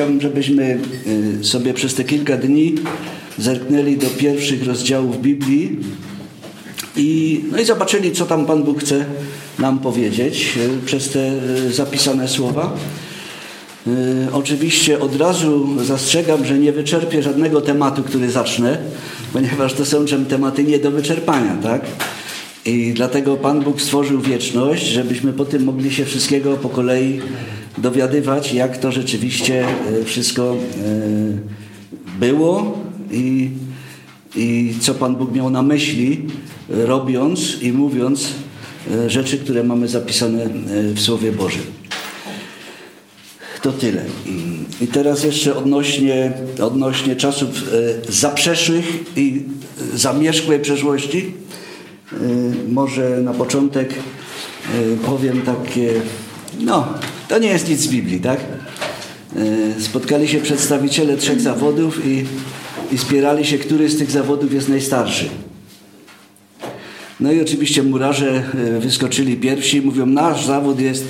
chciałbym, żebyśmy y, sobie przez te kilka dni zerknęli do pierwszych rozdziałów Biblii i, no i zobaczyli, co tam Pan Bóg chce nam powiedzieć y, przez te y, zapisane słowa. Oczywiście od razu zastrzegam, że nie wyczerpię żadnego tematu, który zacznę, ponieważ to są tematy nie do wyczerpania, tak? I dlatego Pan Bóg stworzył wieczność, żebyśmy po tym mogli się wszystkiego po kolei dowiadywać, jak to rzeczywiście e, wszystko e, było i, i co Pan Bóg miał na myśli, robiąc i mówiąc e, rzeczy, które mamy zapisane w Słowie Bożym. To tyle. I teraz jeszcze odnośnie, odnośnie czasów zaprzeszłych i zamierzchłej przeszłości. Może na początek powiem takie, no, to nie jest nic z Biblii, tak? E, spotkali się przedstawiciele trzech zawodów i, i spierali się, który z tych zawodów jest najstarszy. No i oczywiście murarze e, wyskoczyli pierwsi i mówią, nasz zawód jest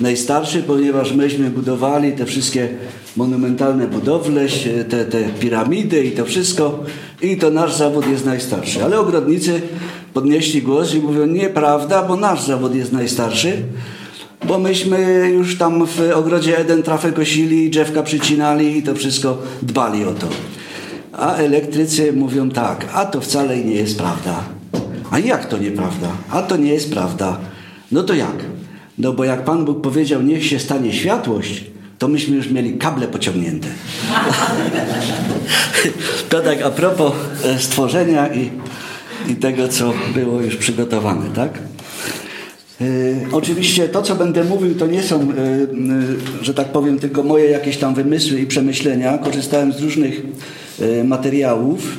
najstarszy, ponieważ myśmy budowali te wszystkie monumentalne budowle, te, te piramidy i to wszystko i to nasz zawód jest najstarszy. Ale ogrodnicy podnieśli głos i mówią, nieprawda, bo nasz zawód jest najstarszy, bo myśmy już tam w ogrodzie Eden trafę kosili, drzewka przycinali i to wszystko dbali o to. A elektrycy mówią tak, a to wcale nie jest prawda. A jak to nieprawda? A to nie jest prawda. No to jak? No bo jak Pan Bóg powiedział, niech się stanie światłość, to myśmy już mieli kable pociągnięte. to tak a propos e, stworzenia i, i tego, co było już przygotowane, tak? E, oczywiście to, co będę mówił, to nie są, e, że tak powiem, tylko moje jakieś tam wymysły i przemyślenia. Korzystałem z różnych materiałów,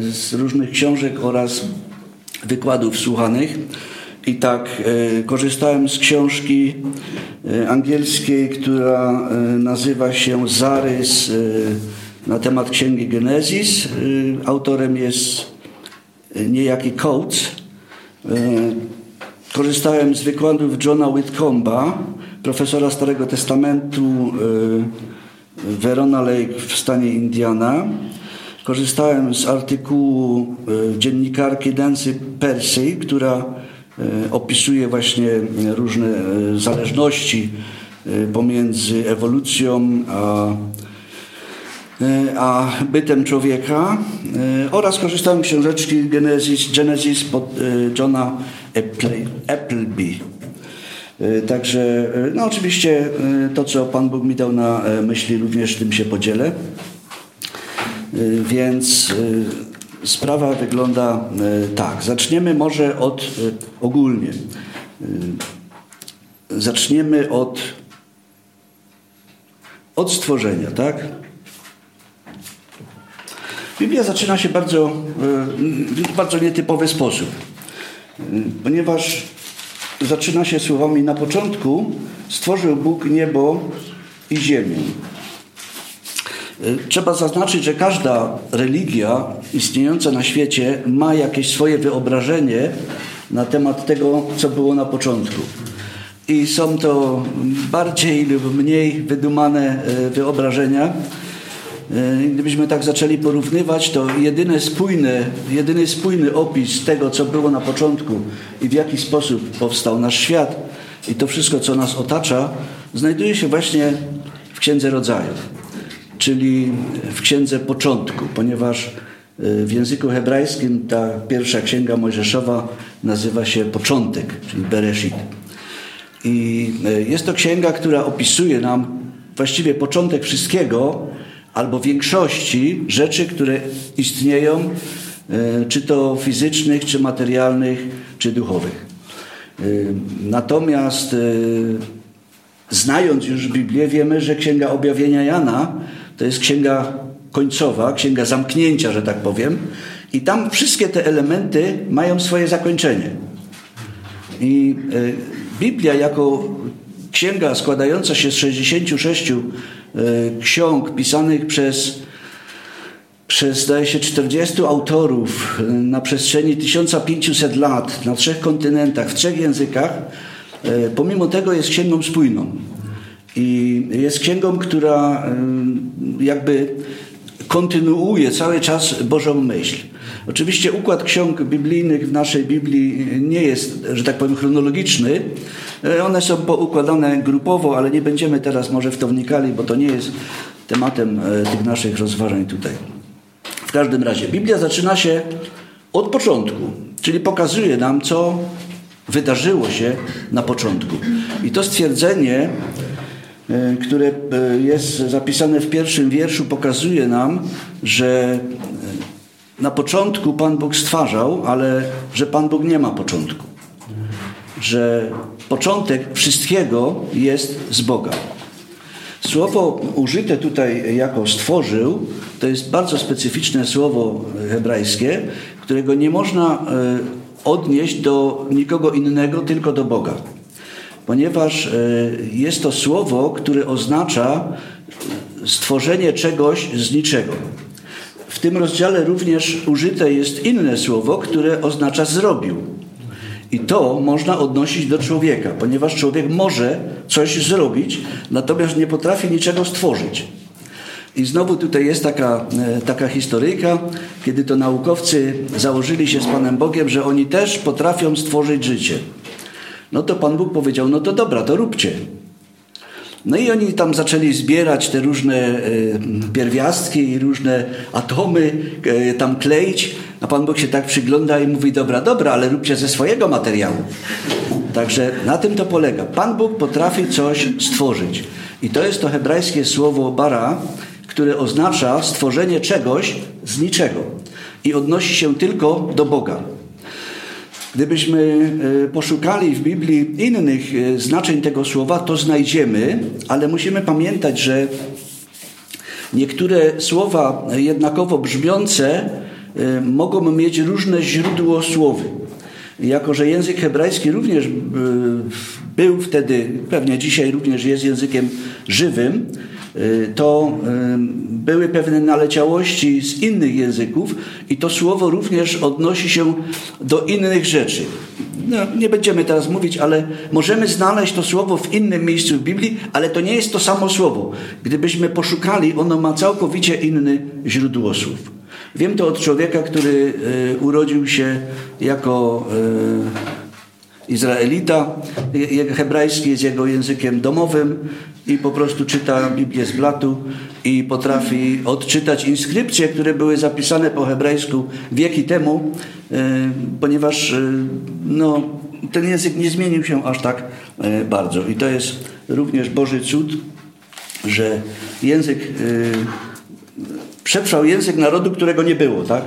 z różnych książek oraz wykładów słuchanych. I tak korzystałem z książki angielskiej, która nazywa się Zarys na temat Księgi Genezis. Autorem jest niejaki Coates. Korzystałem z wykładów Johna Whitcomba, profesora Starego Testamentu Verona Lake w stanie Indiana. Korzystałem z artykułu dziennikarki Nancy Percy, która opisuje właśnie różne zależności pomiędzy ewolucją a a bytem człowieka e, oraz korzystałem z książeczki Genesis, Genesis pod e, Johna Appleby. Także, no oczywiście to, co Pan Bóg mi dał na myśli, również tym się podzielę. Więc sprawa wygląda tak. Zaczniemy może od ogólnie. Zaczniemy od, od stworzenia, tak? Biblia zaczyna się bardzo, e, w bardzo nietypowy sposób, e, ponieważ zaczyna się słowami na początku stworzył Bóg niebo i ziemię. E, trzeba zaznaczyć, że każda religia istniejąca na świecie ma jakieś swoje wyobrażenie na temat tego, co było na początku. I są to bardziej lub mniej wydumane wyobrażenia, E, gdybyśmy tak zaczęli porównywać, to jedyny spójny, jedyny spójny opis tego, co było na początku i w jaki sposób powstał nasz świat i to wszystko, co nas otacza, znajduje się właśnie w Księdze Rodzajów, czyli w Księdze Początku, ponieważ e, w języku hebrajskim ta pierwsza księga Mojżeszowa nazywa się Początek, czyli Bereshit. I e, jest to księga, która opisuje nam właściwie początek wszystkiego, albo większości rzeczy, które istnieją, e, czy to fizycznych, czy materialnych, czy duchowych. E, natomiast e, znając już Biblię, wiemy, że Księga Objawienia Jana to jest księga końcowa, księga zamknięcia, że tak powiem, i tam wszystkie te elementy mają swoje zakończenie. I Biblia jako księga składająca się z 66 E, ksiąg pisanych przez, przez zdaje się, 40 autorów e, na przestrzeni 1500 lat na trzech kontynentach, w trzech językach, e, pomimo tego jest księgą spójną. I jest księgą, która jakby kontynuuje cały czas Bożą myśl. Oczywiście układ ksiąg biblijnych w naszej Biblii nie jest, że tak powiem, chronologiczny. E, one są poukładane grupowo, ale nie będziemy teraz może w to wnikali, bo to nie jest tematem e, tych naszych rozważań tutaj. W każdym razie, Biblia zaczyna się od początku, czyli pokazuje nam, co wydarzyło się na początku. I to stwierdzenie, które jest zapisane w pierwszym wierszu, pokazuje nam, że na początku Pan Bóg stwarzał, ale że Pan Bóg nie ma początku. Że początek wszystkiego jest z Boga. Słowo użyte tutaj jako stworzył to jest bardzo specyficzne słowo hebrajskie, którego nie można e, odnieść do nikogo innego, tylko do Boga. Ponieważ e, jest to słowo, które oznacza stworzenie czegoś z niczego. W tym rozdziale również użyte jest inne słowo, które oznacza zrobił. I to można odnosić do człowieka, ponieważ człowiek może coś zrobić, natomiast nie potrafi niczego stworzyć. I znowu tutaj jest taka, e, taka historyjka, kiedy to naukowcy założyli się z Panem Bogiem, że oni też potrafią stworzyć życie. No to Pan Bóg powiedział, no to dobra, to róbcie. No i oni tam zaczęli zbierać te różne e, pierwiastki i różne atomy, e, tam kleić, a Pan Bóg się tak przygląda i mówi, dobra, dobra, ale róbcie ze swojego materiału. Także na tym to polega. Pan Bóg potrafi coś stworzyć. I to jest to hebrajskie słowo bara, które oznacza stworzenie czegoś z niczego. I odnosi się tylko do Boga. Gdybyśmy e, poszukali w Biblii innych e, znaczeń tego słowa, to znajdziemy, ale musimy pamiętać, że niektóre słowa jednakowo brzmiące e, mogą mieć różne źródło słowy. Jako, że język hebrajski również był wtedy, pewnie dzisiaj również jest językiem żywym, to y, były pewne naleciałości z innych języków i to słowo również odnosi się do innych rzeczy. No, nie będziemy teraz mówić, ale możemy znaleźć to słowo w innym miejscu w Biblii, ale to nie jest to samo słowo. Gdybyśmy poszukali, ono ma całkowicie inny źródło słów. Wiem to od człowieka, który y, urodził się jako Izraelita. Hebrajski jest jego językiem domowym i po prostu czyta Biblię z blatu i potrafi odczytać inskrypcje, które były zapisane po hebrajsku wieki temu, e, ponieważ e, no, ten język nie zmienił się aż tak e, bardzo. I to jest również Boży cud, że język przetrwał język narodu, którego nie było, tak?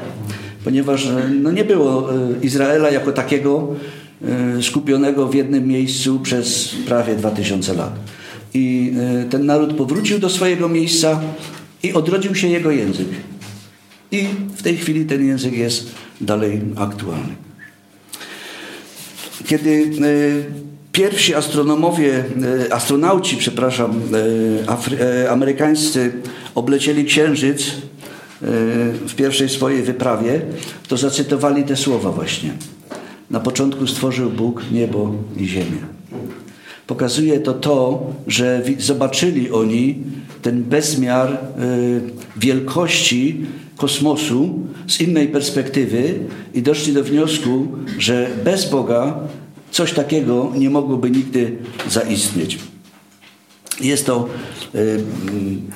Ponieważ no, nie było Izraela jako takiego skupionego w jednym miejscu przez prawie 2000 lat. I e, ten naród powrócił do swojego miejsca i odrodził się jego język. I w tej chwili ten język jest dalej aktualny. Kiedy e, pierwsi astronomowie, e, astronauci, przepraszam, amerykańscy oblecieli Księżyc w pierwszej swojej wyprawie, to zacytowali te słowa właśnie. Na początku stworzył Bóg niebo i ziemię. Pokazuje to to, że zobaczyli oni ten bezmiar y, wielkości kosmosu z innej perspektywy i doszli do wniosku, że bez Boga coś takiego nie mogłoby nigdy zaistnieć. Jest to y,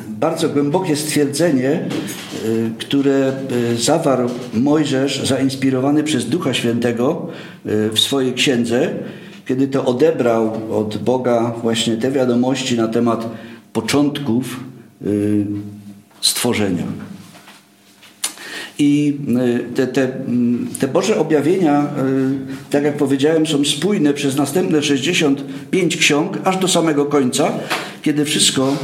bardzo głębokie stwierdzenie, y, które zawarł Mojżesz, zainspirowany przez Ducha Świętego w swojej księdze kiedy to odebrał od Boga właśnie te wiadomości na temat początków y, stworzenia. I y, te, te, mm, te Boże objawienia, y, tak jak powiedziałem, są spójne przez następne 65 ksiąg, aż do samego końca, kiedy wszystko,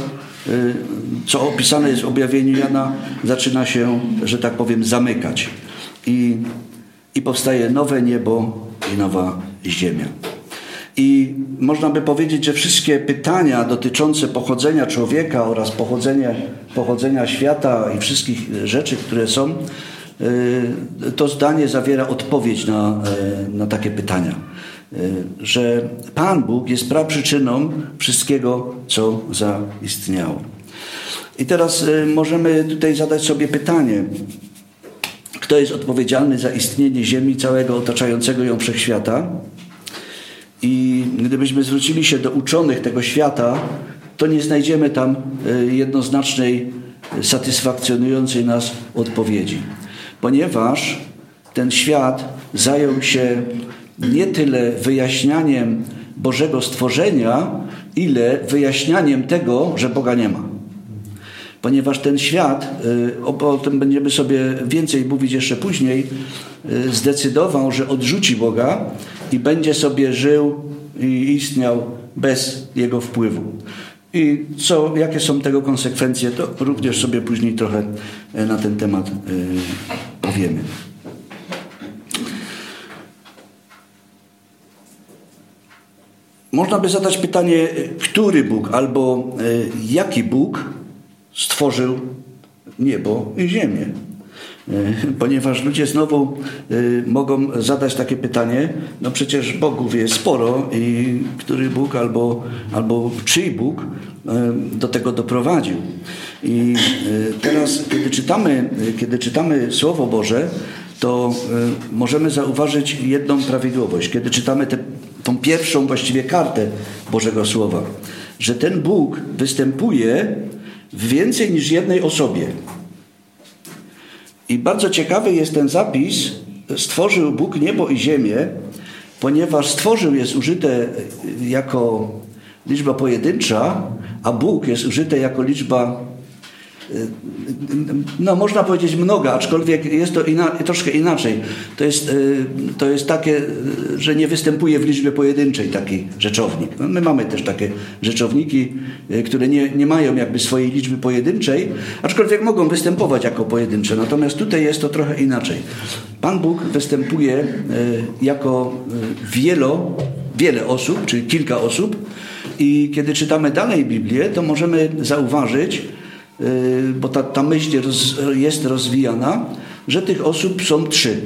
co opisane jest w objawieniu Jana, zaczyna się, że tak powiem, zamykać. I, i powstaje nowe niebo i nowa ziemia. I można by powiedzieć, że wszystkie pytania dotyczące pochodzenia człowieka oraz pochodzenia, pochodzenia świata i wszystkich rzeczy, które są, y, to zdanie zawiera odpowiedź na, y, na takie pytania. że Pan Bóg jest praprzyczyną wszystkiego, co zaistniało. I teraz możemy tutaj zadać sobie pytanie, kto jest odpowiedzialny za istnienie Ziemi, całego otaczającego ją wszechświata. I gdybyśmy zwrócili się do uczonych tego świata, to nie znajdziemy tam e, jednoznacznej, satysfakcjonującej nas odpowiedzi. Ponieważ ten świat zajął się nie tyle wyjaśnianiem Bożego stworzenia, ile wyjaśnianiem tego, że Boga nie ma ponieważ ten świat, y, o, tym będziemy sobie więcej mówić jeszcze później, y, zdecydował, że odrzuci Boga i będzie sobie żył i istniał bez Jego wpływu. I co, jakie są tego konsekwencje, to również sobie później trochę y, na ten temat powiemy. Można by zadać pytanie, który Bóg albo jaki Bóg stworzył niebo i ziemię. E, ponieważ ludzie znowu e, mogą zadać takie pytanie, no przecież Bogów jest sporo i który Bóg albo, albo czyj Bóg e, do tego doprowadził. I teraz, kiedy czytamy, kiedy czytamy Słowo Boże, to możemy zauważyć jedną prawidłowość. Kiedy czytamy tę tą pierwszą właściwie kartę Bożego Słowa, że ten Bóg występuje w więcej niż jednej osobie. I bardzo ciekawy jest ten zapis. Stworzył Bóg niebo i ziemię, ponieważ stworzył jest użyte jako liczba pojedyncza, a Bóg jest użyte jako liczba no można powiedzieć mnoga, aczkolwiek jest to ina troszkę inaczej. To jest, y, to jest takie, że nie występuje w liczbie pojedynczej taki rzeczownik. No my mamy też takie rzeczowniki, y, które nie, nie mają jakby swojej liczby pojedynczej, aczkolwiek mogą występować jako pojedyncze. Natomiast tutaj jest to trochę inaczej. Pan Bóg występuje y, jako wielo, wiele osób, czyli kilka osób i kiedy czytamy dalej Biblię, to możemy zauważyć, Y, bo ta, ta myśl jest rozwijana, że tych osób są trzy.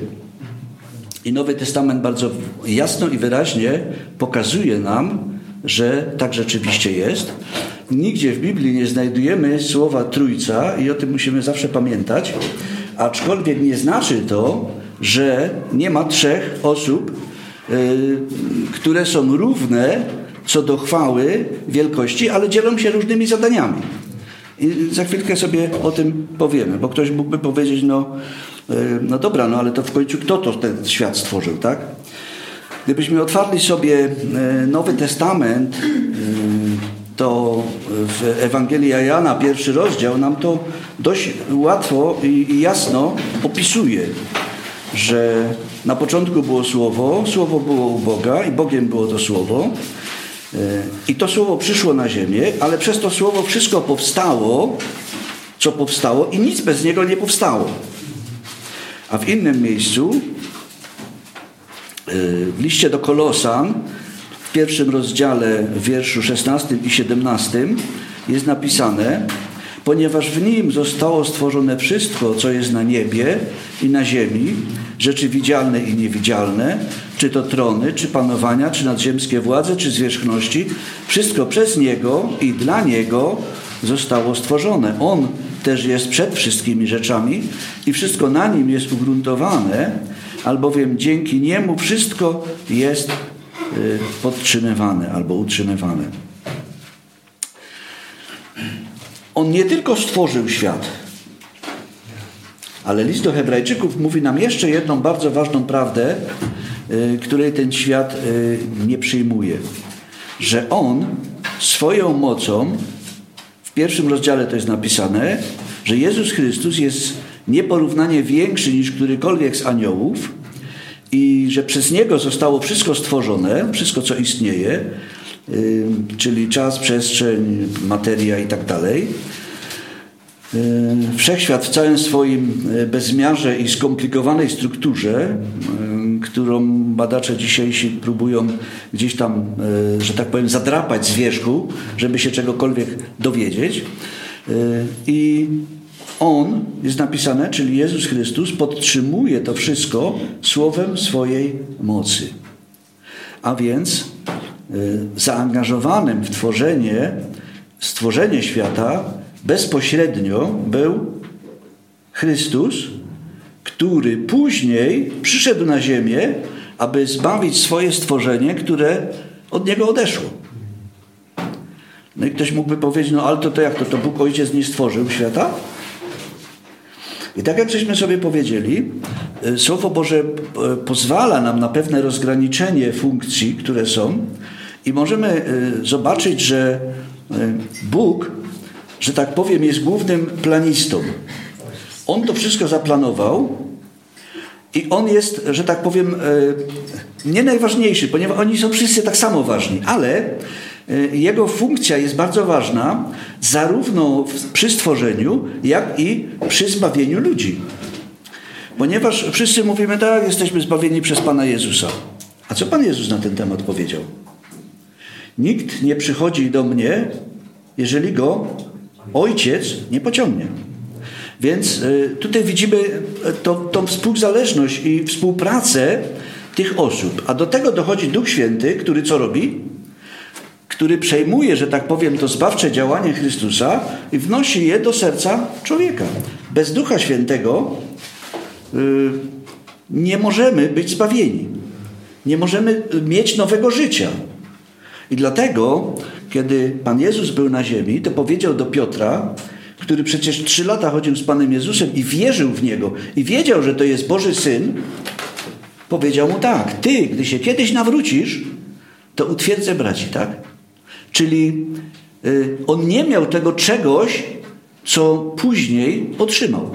I Nowy Testament bardzo jasno i wyraźnie pokazuje nam, że tak rzeczywiście jest. Nigdzie w Biblii nie znajdujemy słowa Trójca i o tym musimy zawsze pamiętać, aczkolwiek nie znaczy to, że nie ma trzech osób, yy, które są równe co do chwały, wielkości, ale dzielą się różnymi zadaniami. I za chwilkę sobie o tym powiemy, bo ktoś mógłby powiedzieć, no, e, no dobra, no ale to w końcu kto to ten świat stworzył, tak? Gdybyśmy otwarli sobie e, Nowy Testament, e, to w Ewangelii Jana, pierwszy rozdział, nam to dość łatwo i jasno opisuje, że na początku było Słowo, Słowo było u Boga i Bogiem było to Słowo. E, I to słowo przyszło na ziemię, ale przez to słowo wszystko powstało, co powstało, i nic bez niego nie powstało. A w innym miejscu, e, w liście do Kolosan, w pierwszym rozdziale, w wierszu 16 i 17, jest napisane: Ponieważ w nim zostało stworzone wszystko, co jest na niebie i na ziemi, rzeczy widzialne i niewidzialne, czy to trony, czy panowania, czy nadziemskie władze, czy zwierzchności, wszystko przez Niego i dla Niego zostało stworzone. On też jest przed wszystkimi rzeczami i wszystko na Nim jest ugruntowane, albowiem dzięki Niemu wszystko jest y, podtrzymywane albo utrzymywane. On nie tylko stworzył świat, ale list do Hebrajczyków mówi nam jeszcze jedną bardzo ważną prawdę, y, której ten świat y, nie przyjmuje. Że on swoją mocą, w pierwszym rozdziale to jest napisane, że Jezus Chrystus jest nieporównanie większy niż którykolwiek z aniołów i że przez Niego zostało wszystko stworzone, wszystko co istnieje, czyli czas, przestrzeń, materia i tak dalej wszechświat w całym swoim e, bezmiarze i skomplikowanej strukturze, którą badacze dzisiejsi próbują gdzieś tam, że tak powiem, zadrapać z wierzchu, żeby się czegokolwiek dowiedzieć. I On, jest napisane, czyli Jezus Chrystus, podtrzymuje to wszystko słowem swojej mocy. a więc zaangażowanym w tworzenie, stworzenie świata bezpośrednio był Chrystus, który później przyszedł na ziemię, aby zbawić swoje stworzenie, które od niego odeszło. No i ktoś mógłby powiedzieć, no ale to, to jak to, to Bóg Ojciec nie stworzył świata? I tak jak żeśmy sobie powiedzieli, y, Słowo Boże y, pozwala nam na pewne rozgraniczenie funkcji, które są i możemy y, zobaczyć, że Bóg, że tak powiem, jest głównym planistą. On to wszystko zaplanował i on jest, że tak powiem, nie najważniejszy, ponieważ oni są wszyscy tak samo ważni, ale Y, jego funkcja jest bardzo ważna, zarówno przy stworzeniu, jak i przy zbawieniu ludzi. Ponieważ wszyscy mówimy, tak, jesteśmy zbawieni przez Pana Jezusa. A co Pan Jezus na ten temat powiedział? Nikt nie przychodzi do mnie, jeżeli go ojciec nie pociągnie. Więc y, tutaj widzimy y, to, tą współzależność i współpracę tych osób. A do tego dochodzi Duch Święty, który co robi? który przejmuje, że tak powiem, to zbawcze działanie Chrystusa i wnosi je do serca człowieka. Bez Ducha Świętego yy, nie możemy być zbawieni. Nie możemy mieć nowego życia. I dlatego, kiedy Pan Jezus był na ziemi, to powiedział do Piotra, który przecież trzy lata chodził z Panem Jezusem i wierzył w Niego i wiedział, że to jest Boży Syn, powiedział mu tak, ty, gdy się kiedyś nawrócisz, to utwierdzę braci, tak? Czyli y, on nie miał tego czegoś, co później otrzymał.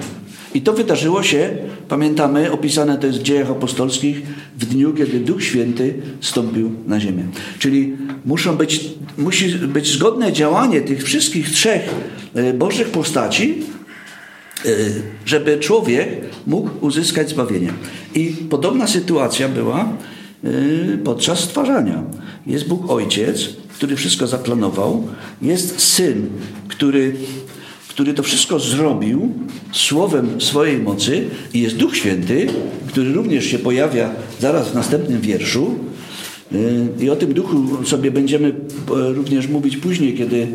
I to wydarzyło się, pamiętamy, opisane to jest w dziejach apostolskich, w dniu, kiedy Duch Święty stąpił na ziemię. Czyli muszą być, musi być zgodne działanie tych wszystkich trzech y, Bożych postaci, y, żeby człowiek mógł uzyskać zbawienie. I podobna sytuacja była podczas stwarzania. Jest Bóg Ojciec, który wszystko zaplanował, jest Syn, który, który to wszystko zrobił słowem swojej mocy i jest Duch Święty, który również się pojawia zaraz w następnym wierszu. Y, I o tym duchu sobie będziemy y, również mówić później, kiedy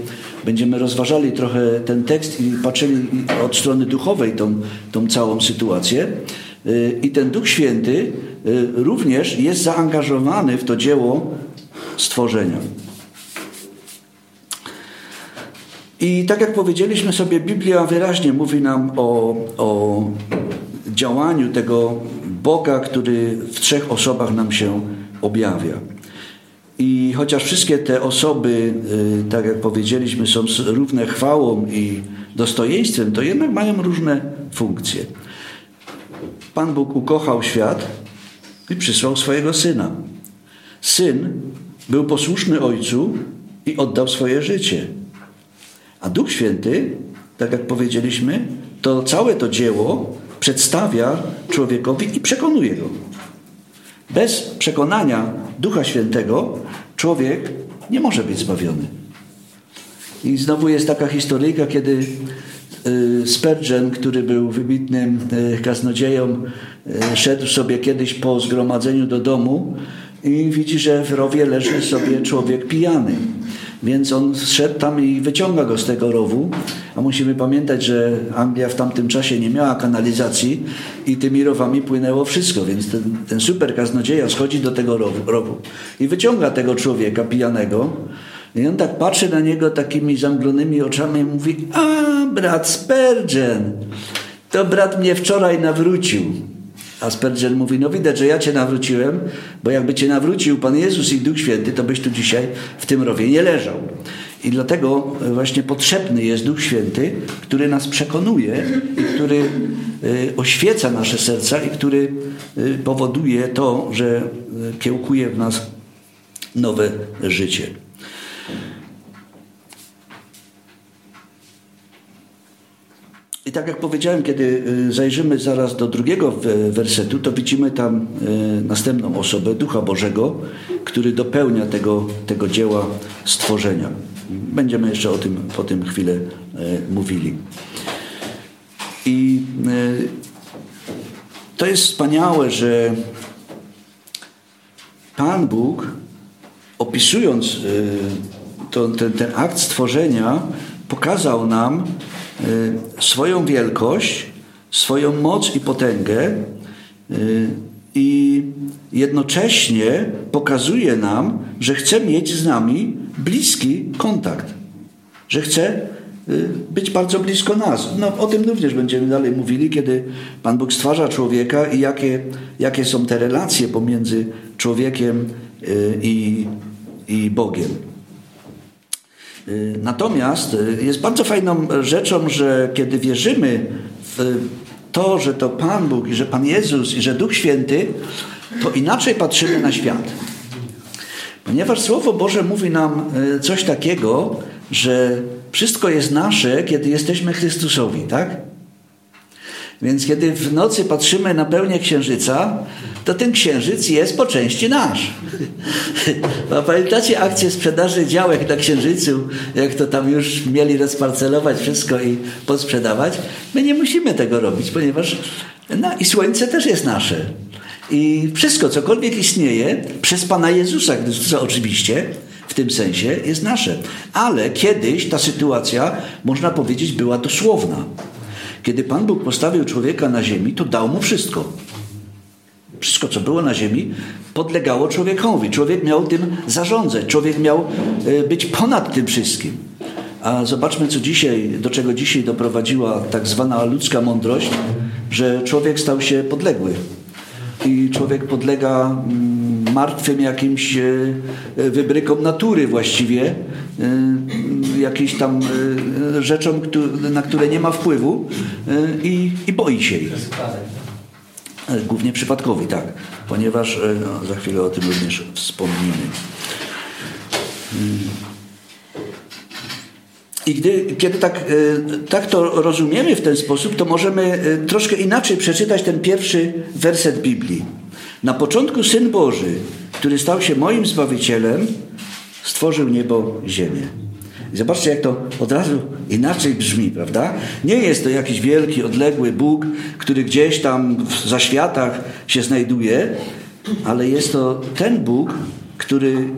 będziemy rozważali trochę ten tekst i patrzyli od strony duchowej tą, tą całą sytuację. Y, I ten Duch Święty również jest zaangażowany w to dzieło stworzenia. I tak jak powiedzieliśmy sobie, Biblia wyraźnie mówi nam o, o działaniu tego Boga, który w trzech osobach nam się objawia. I chociaż wszystkie te osoby, y, tak jak powiedzieliśmy, są równe chwałą i dostojeństwem, to jednak mają różne funkcje. Pan Bóg ukochał świat i przysłał swojego syna. Syn był posłuszny ojcu i oddał swoje życie. A Duch Święty, tak jak powiedzieliśmy, to całe to dzieło przedstawia człowiekowi i przekonuje go. Bez przekonania Ducha Świętego człowiek nie może być zbawiony. I znowu jest taka historyjka, kiedy y, Spurgeon, który był wybitnym y, kaznodzieją, y, szedł sobie kiedyś po zgromadzeniu do domu i widzi, że w rowie leży sobie człowiek pijany. Więc on szedł tam i wyciąga go z tego rowu. A musimy pamiętać, że Anglia w tamtym czasie nie miała kanalizacji i tymi rowami płynęło wszystko. Więc ten, ten super kaznodzieja schodzi do tego rowu, rowu i wyciąga tego człowieka pijanego. I on tak patrzy na niego takimi zamglonymi oczami i mówi: A, brat Spurgeon, to brat mnie wczoraj nawrócił. A Spurgeon mówi, no widać, że ja Cię nawróciłem, bo jakby Cię nawrócił Pan Jezus i Duch Święty, to byś tu dzisiaj w tym rowie nie leżał. I dlatego e, właśnie potrzebny jest Duch Święty, który nas przekonuje i który e, oświeca nasze serca i który e, powoduje to, że kiełkuje w nas nowe życie. I tak jak powiedziałem, kiedy y, zajrzymy zaraz do drugiego wersetu, to widzimy tam y, następną osobę, Ducha Bożego, który dopełnia tego, tego dzieła stworzenia. Będziemy jeszcze o tym po tym chwilę y, mówili. I to jest wspaniałe, że Pan Bóg opisując ten, ten akt stworzenia, pokazał nam swoją wielkość, swoją moc i potęgę i jednocześnie pokazuje nam, że chce mieć z nami bliski kontakt, że chce y, być bardzo blisko nas. No, o tym również będziemy dalej mówili, kiedy Pan Bóg stwarza człowieka i jakie, jakie są te relacje pomiędzy człowiekiem y, i, i Bogiem. Y, natomiast jest bardzo fajną rzeczą, że kiedy wierzymy w to, że to Pan Bóg i że Pan Jezus i że Duch Święty, to inaczej patrzymy na świat. Ponieważ Słowo Boże mówi nam e, coś takiego, że wszystko jest nasze, kiedy jesteśmy Chrystusowi, tak? Więc kiedy w nocy patrzymy na pełnię księżyca, to ten księżyc jest po części nasz. Pamiętacie akcję sprzedaży działek na księżycu, jak to tam już mieli rozparcelować wszystko i podsprzedawać? My nie musimy tego robić, ponieważ no, i słońce też jest nasze. I wszystko, cokolwiek istnieje, przez Pana Jezusa, co oczywiście w tym sensie jest nasze. Ale kiedyś ta sytuacja, można powiedzieć, była dosłowna. Kiedy Pan Bóg postawił człowieka na ziemi, to dał mu wszystko. Wszystko, co było na ziemi, podlegało człowiekowi. Człowiek miał tym zarządzać. Człowiek miał e, być ponad tym wszystkim. A zobaczmy, co dzisiaj, do czego dzisiaj doprowadziła tak zwana ludzka mądrość, że człowiek stał się podległy. I człowiek podlega mm, martwym jakimś e, e, wybrykom natury właściwie, jakimś tam rzeczom, na które nie ma wpływu i, i boi się ich. Głównie przypadkowi, tak, ponieważ e, no, za chwilę o tym również wspomnimy. I gdy, kiedy tak, e, tak to rozumiemy w ten sposób, to możemy e, troszkę inaczej przeczytać ten pierwszy werset Biblii. Na początku Syn Boży, który stał się moim Zbawicielem, stworzył niebo, ziemię. I zobaczcie, jak to od razu inaczej brzmi, prawda? Nie jest to jakiś wielki, odległy Bóg, który gdzieś tam w zaświatach się znajduje, ale jest to ten Bóg, który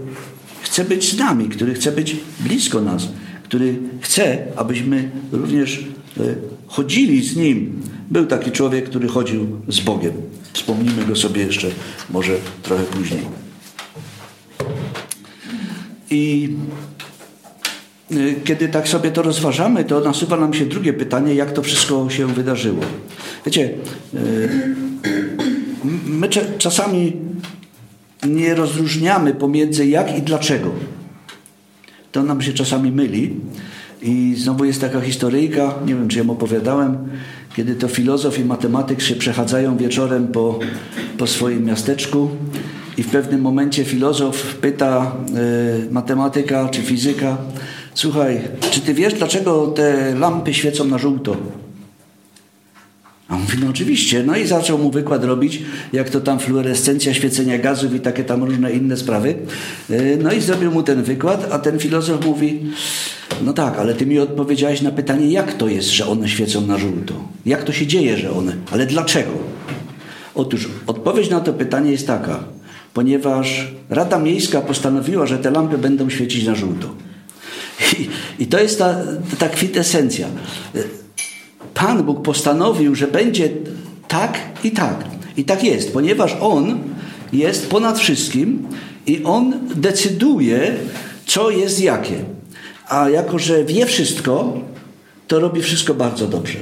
chce być z nami, który chce być blisko nas, który chce, abyśmy również e, chodzili z Nim. Był taki człowiek, który chodził z Bogiem. Wspomnimy go sobie jeszcze może trochę później. I Y, kiedy tak sobie to rozważamy, to nasuwa nam się drugie pytanie, jak to wszystko się wydarzyło. Wiecie, y, my czasami nie rozróżniamy pomiędzy jak i dlaczego. To nam się czasami myli. I znowu jest taka historyjka, nie wiem czy ją opowiadałem, kiedy to filozof i matematyk się przechadzają wieczorem po, po swoim miasteczku i w pewnym momencie filozof pyta y, matematyka czy fizyka, Słuchaj, czy ty wiesz, dlaczego te lampy świecą na żółto? A on mówi, no oczywiście. No i zaczął mu wykład robić, jak to tam fluorescencja, świecenia gazów i takie tam różne inne sprawy. Y, no i zrobił mu ten wykład, a ten filozof mówi, no tak, ale ty mi odpowiedziałeś na pytanie, jak to jest, że one świecą na żółto? Jak to się dzieje, że one? Ale dlaczego? Otóż odpowiedź na to pytanie jest taka, ponieważ Rada Miejska postanowiła, że te lampy będą świecić na żółto. I, i to jest ta, ta kwintesencja. Pan Bóg postanowił, że będzie tak i tak. I tak jest, ponieważ On jest ponad wszystkim i On decyduje, co jest jakie. A jako, że wie wszystko, to robi wszystko bardzo dobrze.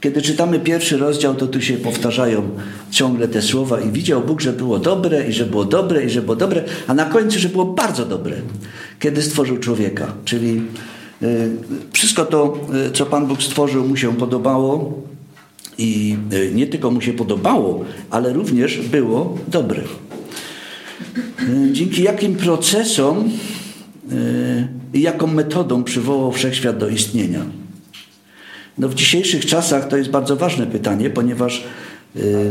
Kiedy czytamy pierwszy rozdział, to tu się powtarzają ciągle te słowa i widział Bóg, że było dobre i że było dobre i że było dobre, a na końcu, że było bardzo dobre, kiedy stworzył człowieka. Czyli wszystko to, y, co Pan Bóg stworzył, mu się podobało i y, nie tylko mu się podobało, ale również było dobre. Dzięki jakim procesom i jaką metodą przywołał wszechświat do istnienia. No w dzisiejszych czasach to jest bardzo ważne pytanie, ponieważ y,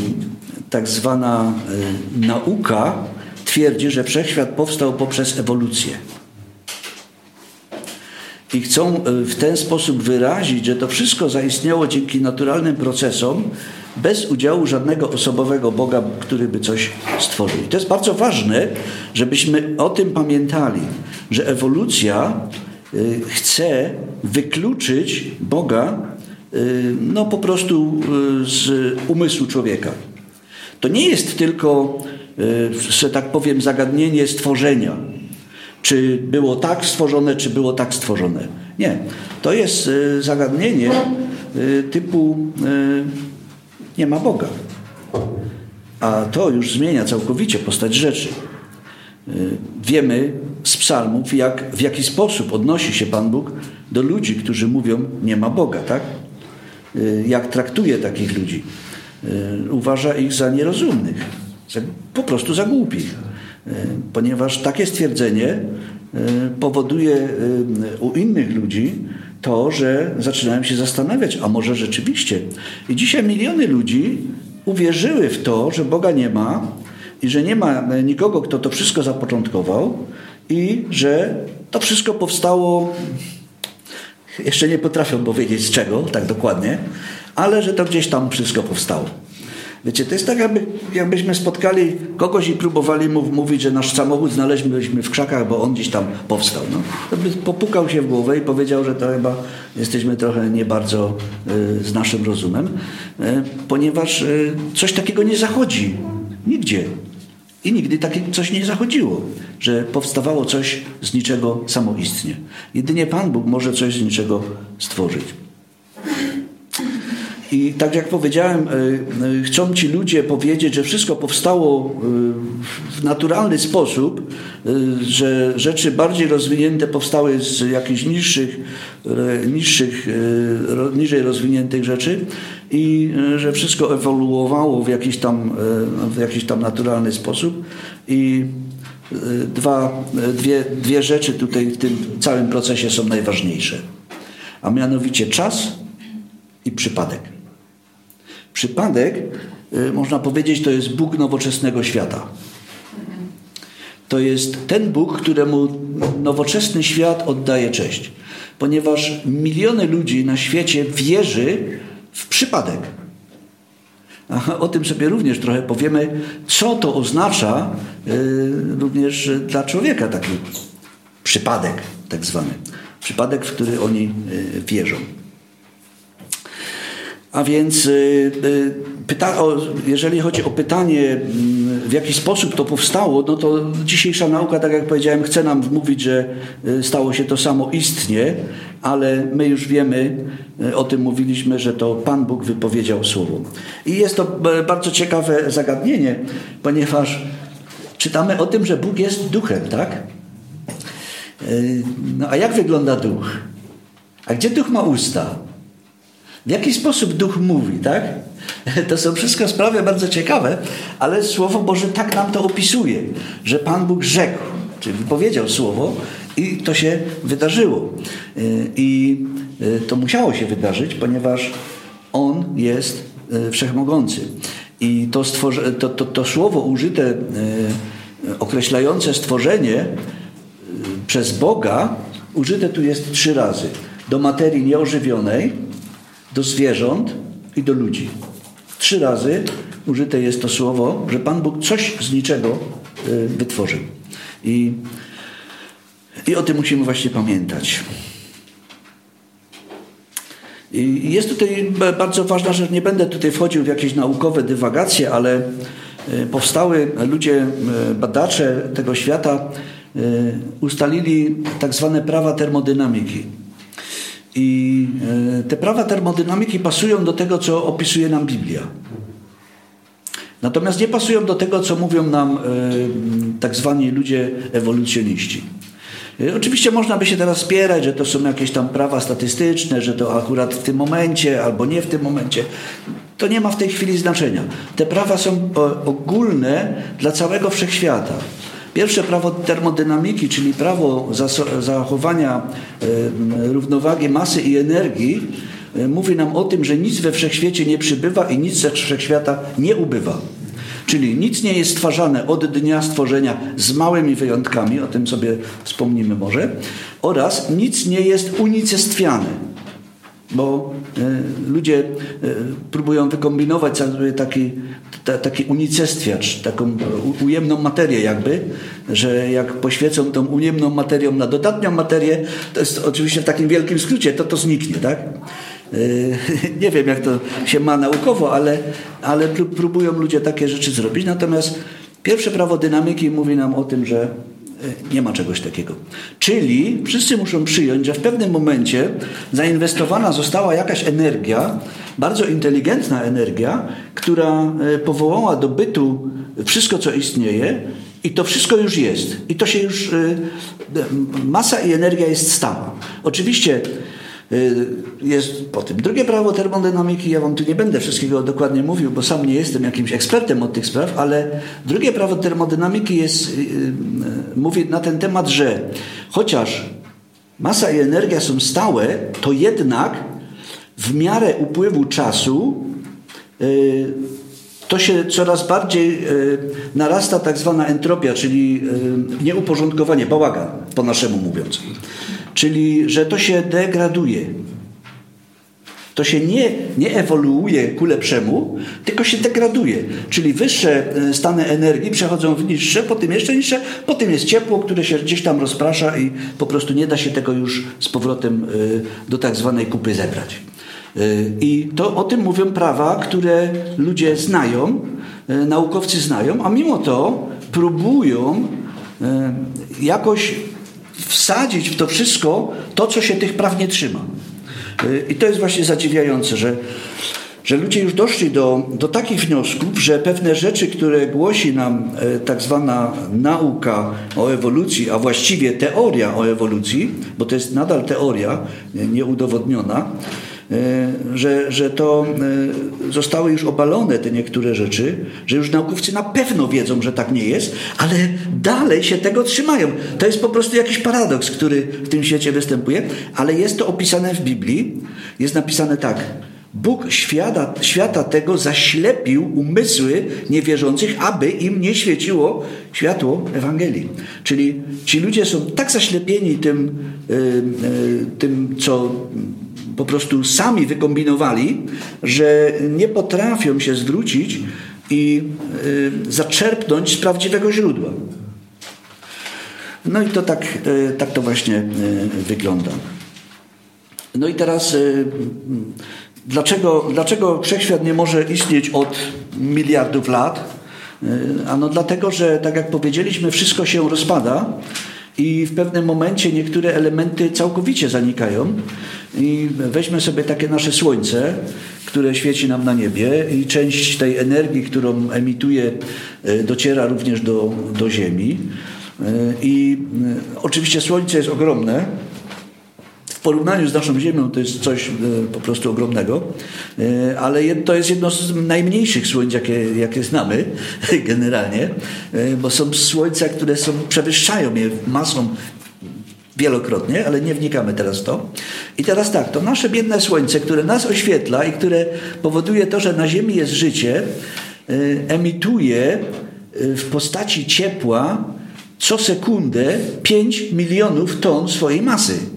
tak zwana y, nauka twierdzi, że wszechświat powstał poprzez ewolucję. I chcą w ten sposób wyrazić, że to wszystko zaistniało dzięki naturalnym procesom, bez udziału żadnego osobowego Boga, który by coś stworzył. I to jest bardzo ważne, żebyśmy o tym pamiętali, że ewolucja y, chce wykluczyć Boga y, no po prostu z umysłu człowieka. To nie jest tylko, że tak powiem, zagadnienie stworzenia. Czy było tak stworzone, czy było tak stworzone. Nie. To jest zagadnienie typu nie ma Boga. A to już zmienia całkowicie postać rzeczy. Y, wiemy z psalmów, jak, w jaki sposób odnosi się Pan Bóg do ludzi, którzy mówią, nie ma Boga, tak? Y, jak traktuje takich ludzi. Y, uważa ich za nierozumnych, po prostu za głupich. Ponieważ takie stwierdzenie powoduje u innych ludzi to, że zaczynają się zastanawiać, a może rzeczywiście. I dzisiaj miliony ludzi uwierzyły w to, że Boga nie ma i że nie ma nikogo, kto to wszystko zapoczątkował i że to wszystko powstało, jeszcze nie potrafią powiedzieć z czego, tak dokładnie, ale że to gdzieś tam wszystko powstało. Wiecie, to jest tak, jakby, jakbyśmy spotkali kogoś i próbowali mu mówić, że nasz samochód znaleźliśmy w krzakach, bo on gdzieś tam powstał. No, to by popukał się w głowę i powiedział, że to chyba jesteśmy trochę nie bardzo y, z naszym rozumem, y, ponieważ y, coś takiego nie zachodzi nigdzie. I nigdy takie coś nie zachodziło, że powstawało coś z niczego samoistnie. Jedynie Pan Bóg może coś z niczego stworzyć. I tak jak powiedziałem, e, e, chcą ci ludzie powiedzieć, że wszystko powstało e, w naturalny sposób, że rzeczy bardziej rozwinięte powstały z jakichś niższych, niższych niżej rozwiniętych rzeczy i że wszystko ewoluowało w jakiś tam, w jakiś tam naturalny sposób. I dwa, dwie, dwie rzeczy tutaj w tym całym procesie są najważniejsze, a mianowicie czas i przypadek. Przypadek, y, można powiedzieć, to jest Bóg nowoczesnego świata. To jest ten Bóg, któremu nowoczesny świat oddaje cześć. Ponieważ miliony ludzi na świecie wierzy w przypadek. O tym sobie również trochę powiemy, co to oznacza y, również dla człowieka taki przypadek, tak zwany. Przypadek, w który oni y, wierzą. A więc y, y, pyta, jeżeli chodzi o pytanie, mm, w jaki sposób to powstało, no to dzisiejsza nauka, tak jak powiedziałem, chce nam wmówić, że y, stało się to samo istnie, ale my już wiemy, o tym mówiliśmy, że to Pan Bóg wypowiedział słowo. I jest to bardzo ciekawe zagadnienie, ponieważ czytamy o tym, że Bóg jest duchem, tak? No a jak wygląda duch? A gdzie duch ma usta? W jaki sposób duch mówi, tak? To są wszystko sprawy bardzo ciekawe, ale Słowo Boże tak nam to opisuje, że Pan Bóg rzekł, czyli wypowiedział Słowo i to się wydarzyło. Y, I y, to musiało się wydarzyć, ponieważ On jest y, wszechmogący. I to, stworze, to, to, to słowo użyte, określające stworzenie przez Boga, użyte tu jest trzy razy. Do materii nieożywionej, do zwierząt i do ludzi. Trzy razy użyte jest to słowo, że Pan Bóg coś z niczego y, wytworzył. I, i o tym musimy właśnie pamiętać. I jest tutaj bardzo ważna rzecz, nie będę tutaj wchodził w jakieś naukowe dywagacje, ale y, powstały ludzie, y, badacze tego świata ustalili tak zwane prawa termodynamiki. I e, te prawa termodynamiki pasują do tego, co opisuje nam Biblia. Natomiast nie pasują do tego, co mówią nam e, tak zwani ludzie ewolucjoniści. E, oczywiście można by się teraz spierać, że to są jakieś tam prawa statystyczne, że to akurat w tym momencie albo nie w tym momencie. To nie ma w tej chwili znaczenia. Te prawa są ogólne dla całego wszechświata. Pierwsze prawo termodynamiki, czyli prawo zachowania e, równowagi masy i energii, e, mówi nam o tym, że nic we wszechświecie nie przybywa i nic ze wszechświata nie ubywa. Czyli nic nie jest stwarzane od dnia stworzenia z małymi wyjątkami, o tym sobie wspomnimy może, oraz nic nie jest unicestwiane bo y, ludzie y, próbują wykombinować sobie taki, ta, taki unicestwiacz, taką ujemną materię jakby, że jak poświecą tą ujemną materią na dodatnią materię, to jest oczywiście w takim wielkim skrócie, to to zniknie, tak? Y, nie wiem, jak to się ma naukowo, ale, ale próbują ludzie takie rzeczy zrobić. Natomiast pierwsze prawo dynamiki mówi nam o tym, że E, nie ma czegoś takiego. Czyli wszyscy muszą przyjąć, że w pewnym momencie zainwestowana została jakaś energia, bardzo inteligentna energia, która e, powołała do bytu wszystko, co istnieje, i to wszystko już jest. I to się już. E, masa i energia jest stała. Oczywiście jest po tym. Drugie prawo termodynamiki, ja wam tu nie będę wszystkiego dokładnie mówił, bo sam nie jestem jakimś ekspertem od tych spraw, ale drugie prawo termodynamiki jest, y, y, mówi na ten temat, że chociaż masa i energia są stałe, to jednak w miarę upływu czasu to się coraz bardziej narasta tak zwana entropia, czyli nieuporządkowanie, bałagan po naszemu mówiąc. Czyli, że to się degraduje. To się nie, nie ewoluuje ku lepszemu, tylko się degraduje. Czyli wyższe e, stany energii przechodzą w niższe, potem jeszcze niższe, potem jest ciepło, które się gdzieś tam rozprasza i po prostu nie da się tego już z powrotem e, do tak zwanej kupy zebrać. E, I to o tym mówią prawa, które ludzie znają, naukowcy znają, a mimo to próbują jakoś wsadzić w to wszystko to, co się tych praw nie trzyma. Y, I to jest właśnie zadziwiające, że, że ludzie już doszli do, do takich wniosków, że pewne rzeczy, które głosi nam e, tak zwana nauka o ewolucji, a właściwie teoria o ewolucji, bo to jest nadal teoria nieudowodniona, E, że, że to e, zostały już obalone te niektóre rzeczy, że już naukowcy na pewno wiedzą, że tak nie jest, ale dalej się tego trzymają. To jest po prostu jakiś paradoks, który w tym świecie występuje, ale jest to opisane w Biblii. Jest napisane tak. Bóg świata, świata tego zaślepił umysły niewierzących, aby im nie świeciło światło Ewangelii. Czyli ci ludzie są tak zaślepieni tym, tym co po prostu sami wykombinowali, że nie potrafią się zwrócić i y, zaczerpnąć z prawdziwego źródła. No i to tak, y, tak to właśnie y, wygląda. No i teraz dlaczego, dlaczego wszechświat nie może istnieć od miliardów lat? Ano dlatego, że tak jak powiedzieliśmy, wszystko się rozpada i w pewnym momencie niektóre elementy całkowicie zanikają. I weźmy sobie takie nasze słońce, które świeci nam na niebie, i część tej energii, którą emituje, e, dociera również do, do Ziemi. E, I e, oczywiście słońce jest ogromne, porównaniu z naszą Ziemią to jest coś e, po prostu ogromnego, e, ale to jest jedno z najmniejszych słońc, jakie, jakie znamy generalnie, e, bo są słońca, które są, przewyższają je masą wielokrotnie, ale nie wnikamy teraz w to. I teraz tak, to nasze biedne słońce, które nas oświetla i które powoduje to, że na Ziemi jest życie, emituje w postaci ciepła co sekundę 5 milionów ton swojej masy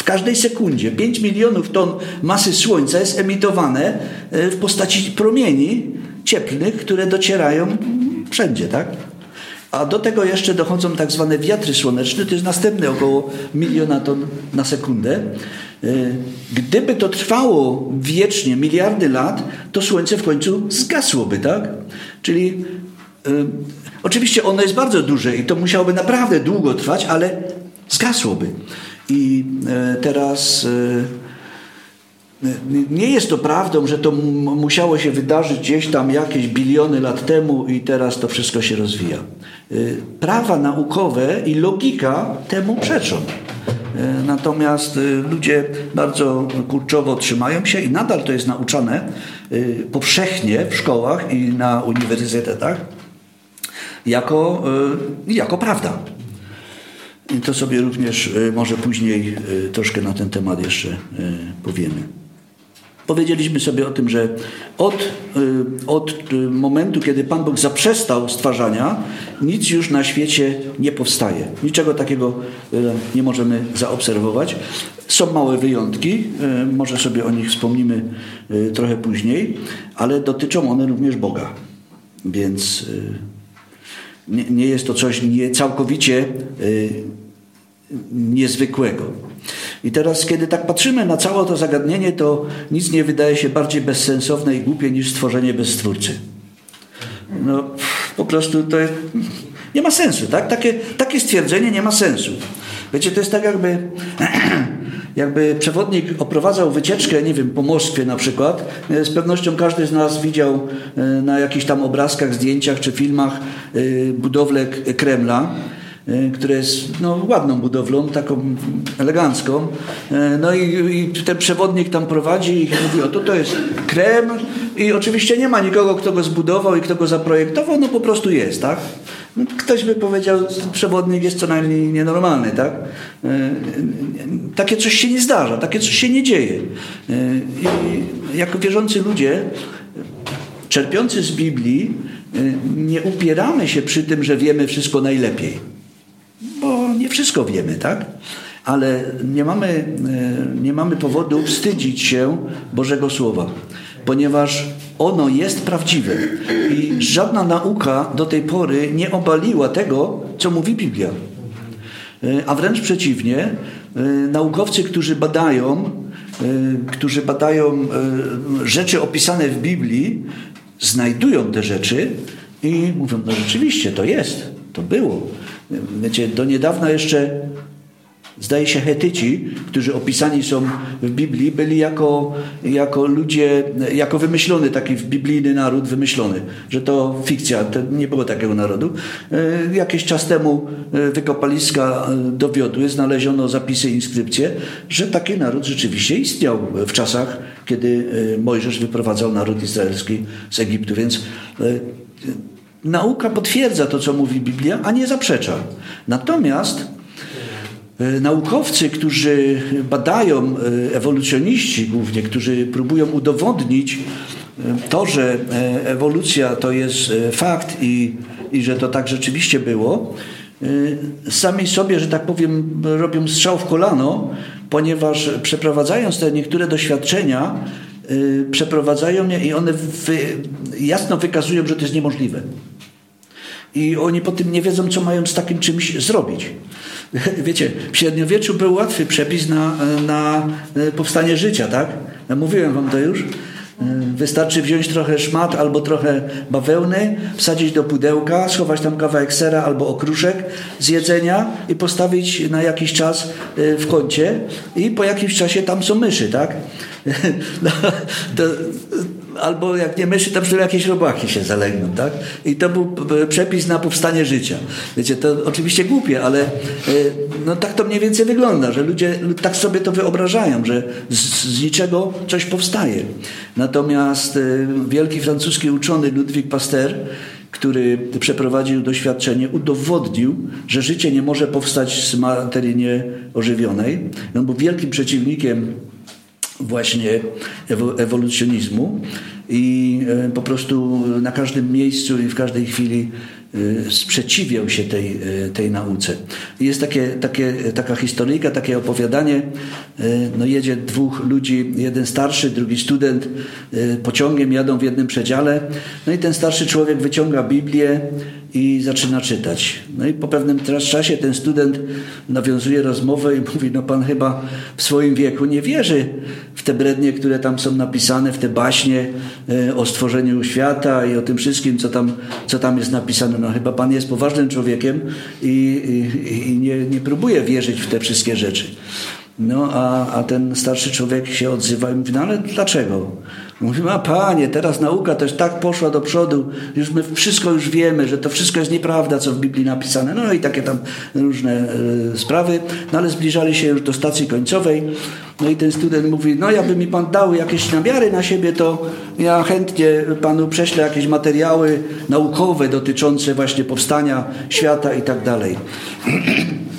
w każdej sekundzie 5 milionów ton masy Słońca jest emitowane e, w postaci promieni cieplnych, które docierają wszędzie, tak? A do tego jeszcze dochodzą tak zwane wiatry słoneczne, to jest następne około miliona ton na sekundę. E, gdyby to trwało wiecznie, miliardy lat, to Słońce w końcu zgasłoby, tak? Czyli y, oczywiście ono jest bardzo duże i to musiałoby naprawdę długo trwać, ale zgasłoby. I e, teraz e, nie jest to prawdą, że to musiało się wydarzyć gdzieś tam jakieś biliony lat temu i teraz to wszystko się rozwija. E, prawa naukowe i logika temu przeczą. Natomiast ludzie bardzo kurczowo trzymają się i nadal to jest nauczane powszechnie w szkołach i na uniwersytetach jako, jako prawda. I to sobie również y, może później y, troszkę na ten temat jeszcze y, powiemy. Powiedzieliśmy sobie o tym, że od, od momentu, kiedy Pan Bóg zaprzestał stwarzania, nic już na świecie nie powstaje. Niczego takiego nie możemy zaobserwować. Są małe wyjątki, może sobie o nich wspomnimy trochę później, ale dotyczą one również Boga. Więc nie, nie jest to coś nie całkowicie niezwykłego. I teraz, kiedy tak patrzymy na całe to zagadnienie, to nic nie wydaje się bardziej bezsensowne i głupie niż stworzenie bez stwórcy. No, po prostu to jest, nie ma sensu, tak? Takie, takie stwierdzenie nie ma sensu. Wiecie, to jest tak jakby, jakby przewodnik oprowadzał wycieczkę, nie wiem, po Moskwie na przykład. Z pewnością każdy z nas widział e, na jakichś tam obrazkach, zdjęciach czy filmach e, budowlę Kremla. E, które jest no, ładną budowlą, taką elegancką. E, no i, i, ten przewodnik tam prowadzi i mówi, o to to jest krem i oczywiście nie ma nikogo, kto go zbudował i kto go zaprojektował, no po prostu jest, tak? Ktoś by powiedział, przewodnik jest co najmniej nienormalny, tak? E, takie coś się nie zdarza, takie coś się nie dzieje. I jako wierzący ludzie, czerpiący z Biblii, nie upieramy się przy tym, że wiemy wszystko najlepiej bo nie wszystko wiemy, tak? Ale nie mamy, e, nie mamy powodu wstydzić się Bożego Słowa, ponieważ ono jest prawdziwe i żadna nauka do tej pory nie obaliła tego, co mówi Biblia. E, a wręcz przeciwnie, e, naukowcy, którzy badają, którzy badają rzeczy opisane w Biblii, znajdują te rzeczy i mówią, no rzeczywiście to jest, to było. Wiecie, do niedawna jeszcze Zdaje się, Hetyci, którzy opisani są w Biblii, byli jako, jako ludzie, jako wymyślony taki biblijny naród, wymyślony, że to fikcja, to nie było takiego narodu. E, jakiś czas temu e, wykopaliska e, dowiodły, znaleziono zapisy, inskrypcje, że taki naród rzeczywiście istniał w czasach, kiedy Mojżesz wyprowadzał naród izraelski z Egiptu. Więc Nauka potwierdza to, co mówi Biblia, a nie zaprzecza. Natomiast e, naukowcy, którzy badają, e, ewolucjoniści głównie, którzy próbują udowodnić e, to, że ewolucja to jest fakt i, i że to tak rzeczywiście było, sami sobie, że tak powiem, robią strzał w kolano, ponieważ przeprowadzając te niektóre doświadczenia, przeprowadzają je i one wy, jasno wykazują, że to jest niemożliwe. I oni po tym nie wiedzą, co mają z takim czymś zrobić. Wiecie, w średniowieczu był łatwy przepis na, na powstanie życia, tak? Ja mówiłem wam to już. Wystarczy wziąć trochę szmat albo trochę bawełny, wsadzić do pudełka, schować tam kawałek sera albo okruszek z jedzenia i postawić na jakiś czas e, w kącie i po jakimś czasie tam są myszy, tak? No, to, albo jak nie myszy, to przynajmniej jakieś robaki się zalegną, tak? I to był przepis na powstanie życia. Wiecie, to oczywiście głupie, ale e, no tak to mniej więcej wygląda, że ludzie tak sobie to wyobrażają, że z, z niczego coś powstaje. Natomiast e, wielki francuski uczony Ludwik Pasteur który przeprowadził doświadczenie, udowodnił, że życie nie może powstać z materii nieożywionej. On był wielkim przeciwnikiem właśnie ewolucjonizmu i e, po prostu na każdym miejscu i w każdej chwili e, sprzeciwiał się tej, e, tej nauce. Jest takie, takie, taka historyjka, takie opowiadanie. No jedzie dwóch ludzi, jeden starszy, drugi student, pociągiem jadą w jednym przedziale. No i ten starszy człowiek wyciąga Biblię i zaczyna czytać. No i po pewnym czasie ten student nawiązuje rozmowę i mówi, no pan chyba w swoim wieku nie wierzy w te brednie, które tam są napisane, w te baśnie e, o stworzeniu świata i o tym wszystkim, co tam, co tam jest napisane. No chyba pan jest poważnym człowiekiem i, i, i nie, nie próbuje wierzyć w te wszystkie rzeczy. No a, a ten starszy człowiek się odzywa i mówi, no ale dlaczego? Mówimy, a panie, teraz nauka też tak poszła do przodu, już my wszystko już wiemy, że to wszystko jest nieprawda, co w Biblii napisane. No i takie tam różne y, sprawy. No ale zbliżali się już do stacji końcowej. No i ten student mówi, no jakby mi pan dał jakieś namiary na siebie, to ja chętnie panu prześlę jakieś materiały naukowe dotyczące właśnie powstania świata i tak dalej.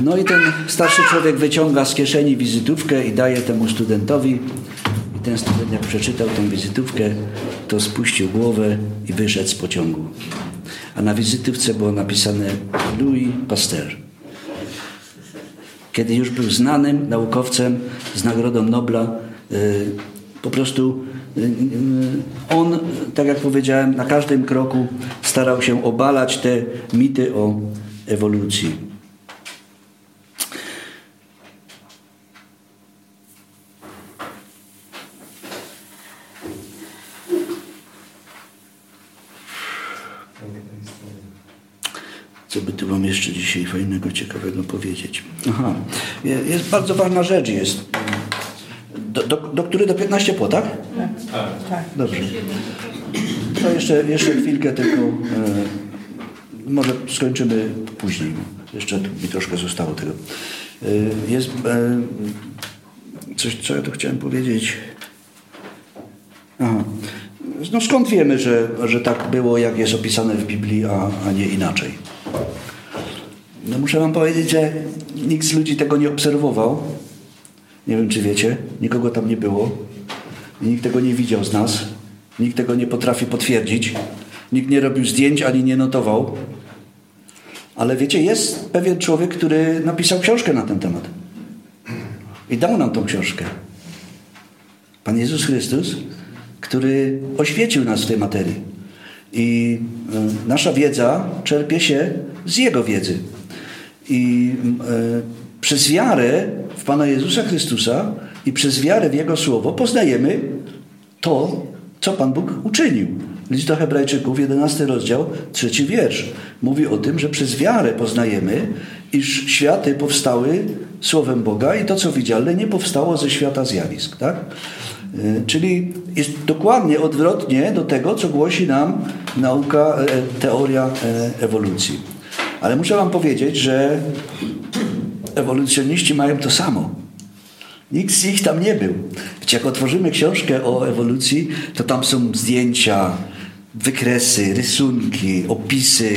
No i ten starszy człowiek wyciąga z kieszeni wizytówkę i daje temu studentowi. I ten student jak przeczytał tę wizytówkę, to spuścił głowę i wyszedł z pociągu. A na wizytówce było napisane Louis Pasteur. Kiedy już był znanym naukowcem z Nagrodą Nobla, y, po prostu y, y, on, tak jak powiedziałem, na każdym kroku starał się obalać te mity o ewolucji. Wam jeszcze dzisiaj fajnego, ciekawego powiedzieć? Aha, jest bardzo ważna rzecz jest. Do, do, do której do 15 po, tak? Tak. Dobrze. To jeszcze, jeszcze chwilkę tylko. E, może skończymy później. Jeszcze mi troszkę zostało tego. E, jest e, coś, co ja tu chciałem powiedzieć. Aha. No skąd wiemy, że, że tak było, jak jest opisane w Biblii, a, a nie inaczej? No muszę wam powiedzieć, że nikt z ludzi tego nie obserwował. Nie wiem, czy wiecie. Nikogo tam nie było. Nikt tego nie widział z nas. Nikt tego nie potrafi potwierdzić. Nikt nie robił zdjęć ani nie notował. Ale wiecie, jest pewien człowiek, który napisał książkę na ten temat. I dał nam tą książkę. Pan Jezus Chrystus, który oświecił nas w tej materii. I e, nasza wiedza czerpie się z Jego wiedzy. I e, przez wiarę w Pana Jezusa Chrystusa i przez wiarę w Jego Słowo poznajemy to, co Pan Bóg uczynił. List do Hebrajczyków, 11 rozdział, trzeci wiersz. Mówi o tym, że przez wiarę poznajemy, iż światy powstały Słowem Boga i to, co widzialne, nie powstało ze świata zjawisk. Tak? E, czyli jest dokładnie odwrotnie do tego, co głosi nam nauka, e, teoria ewolucji. Ale muszę Wam powiedzieć, że ewolucjoniści mają to samo. Nikt z nich tam nie był. Wiecie, jak otworzymy książkę o ewolucji, to tam są zdjęcia, wykresy, rysunki, opisy.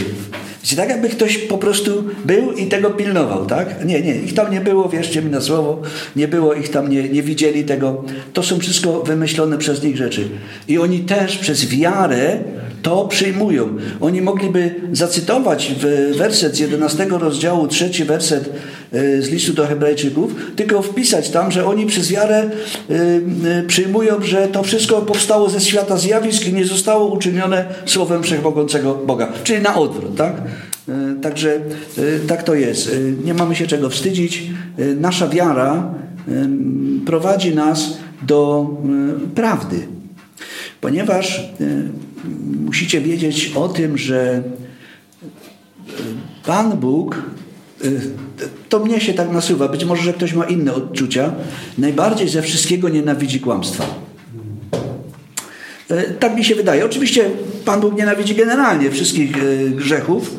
Wiecie, tak jakby ktoś po prostu był i tego pilnował, tak? Nie, nie, ich tam nie było, wierzcie mi na słowo, nie było ich tam, nie, nie widzieli tego. To są wszystko wymyślone przez nich rzeczy. I oni też przez wiarę to przyjmują. Oni mogliby zacytować w werset z 11 rozdziału, trzeci werset z listu do Hebrajczyków, tylko wpisać tam, że oni przez wiarę e, e, przyjmują, że to wszystko powstało ze świata zjawisk i nie zostało uczynione słowem wszechmogącego Boga. Czyli na odwrót, tak? Także tak to jest. Nie mamy się czego wstydzić. Nasza wiara prowadzi nas do prawdy. Ponieważ musicie wiedzieć o tym, że e, Pan Bóg, e, to mnie się tak nasuwa, być może, że ktoś ma inne odczucia, najbardziej ze wszystkiego nienawidzi kłamstwa. E, tak mi się wydaje. Oczywiście Pan Bóg nienawidzi generalnie wszystkich grzechów.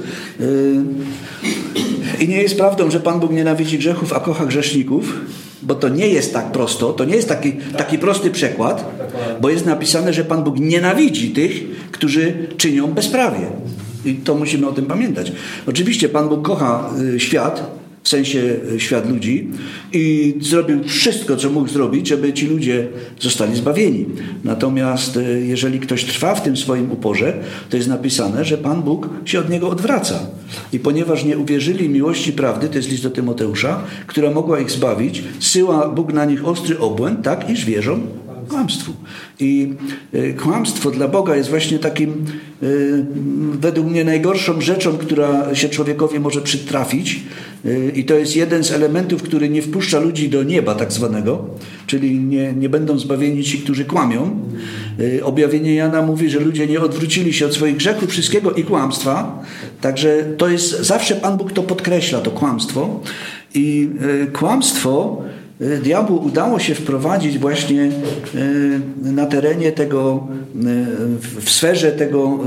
I nie jest prawdą, że Pan Bóg nienawidzi grzechów, a kocha grzeszników bo to nie jest tak prosto, to nie jest taki, taki prosty przekład, bo jest napisane, że Pan Bóg nienawidzi tych, którzy czynią bezprawie. I to musimy o tym pamiętać. Oczywiście Pan Bóg kocha y, świat, w sensie e, świat ludzi i zrobił wszystko, co mógł zrobić, żeby ci ludzie zostali zbawieni. Natomiast e, jeżeli ktoś trwa w tym swoim uporze, to jest napisane, że Pan Bóg się od niego odwraca. I ponieważ nie uwierzyli miłości prawdy, to jest list do Tymoteusza, która mogła ich zbawić, syła Bóg na nich ostry obłęd, tak iż wierzą kłamstwu. I e, kłamstwo dla Boga jest właśnie takim, e, według mnie, najgorszą rzeczą, która się człowiekowi może przytrafić. E, I to jest jeden z elementów, który nie wpuszcza ludzi do nieba, tak zwanego, czyli nie, nie będą zbawieni ci, którzy kłamią. Objawienie Jana mówi, że ludzie nie odwrócili się od swoich grzechów, wszystkiego i kłamstwa. Także to jest, zawsze Pan Bóg to podkreśla, to kłamstwo. I kłamstwo diabłu udało się wprowadzić właśnie y, na terenie tego, y, w sferze tego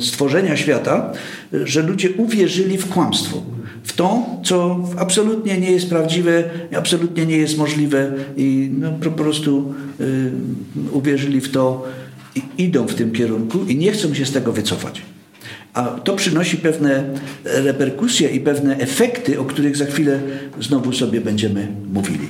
stworzenia świata, że ludzie uwierzyli w kłamstwo. W to, co absolutnie nie jest prawdziwe, absolutnie nie jest możliwe i no, po prostu uwierzyli w to i idą w tym kierunku i nie chcą się z tego wycofać. A to przynosi pewne reperkusje i pewne efekty, o których za chwilę znowu sobie będziemy mówili.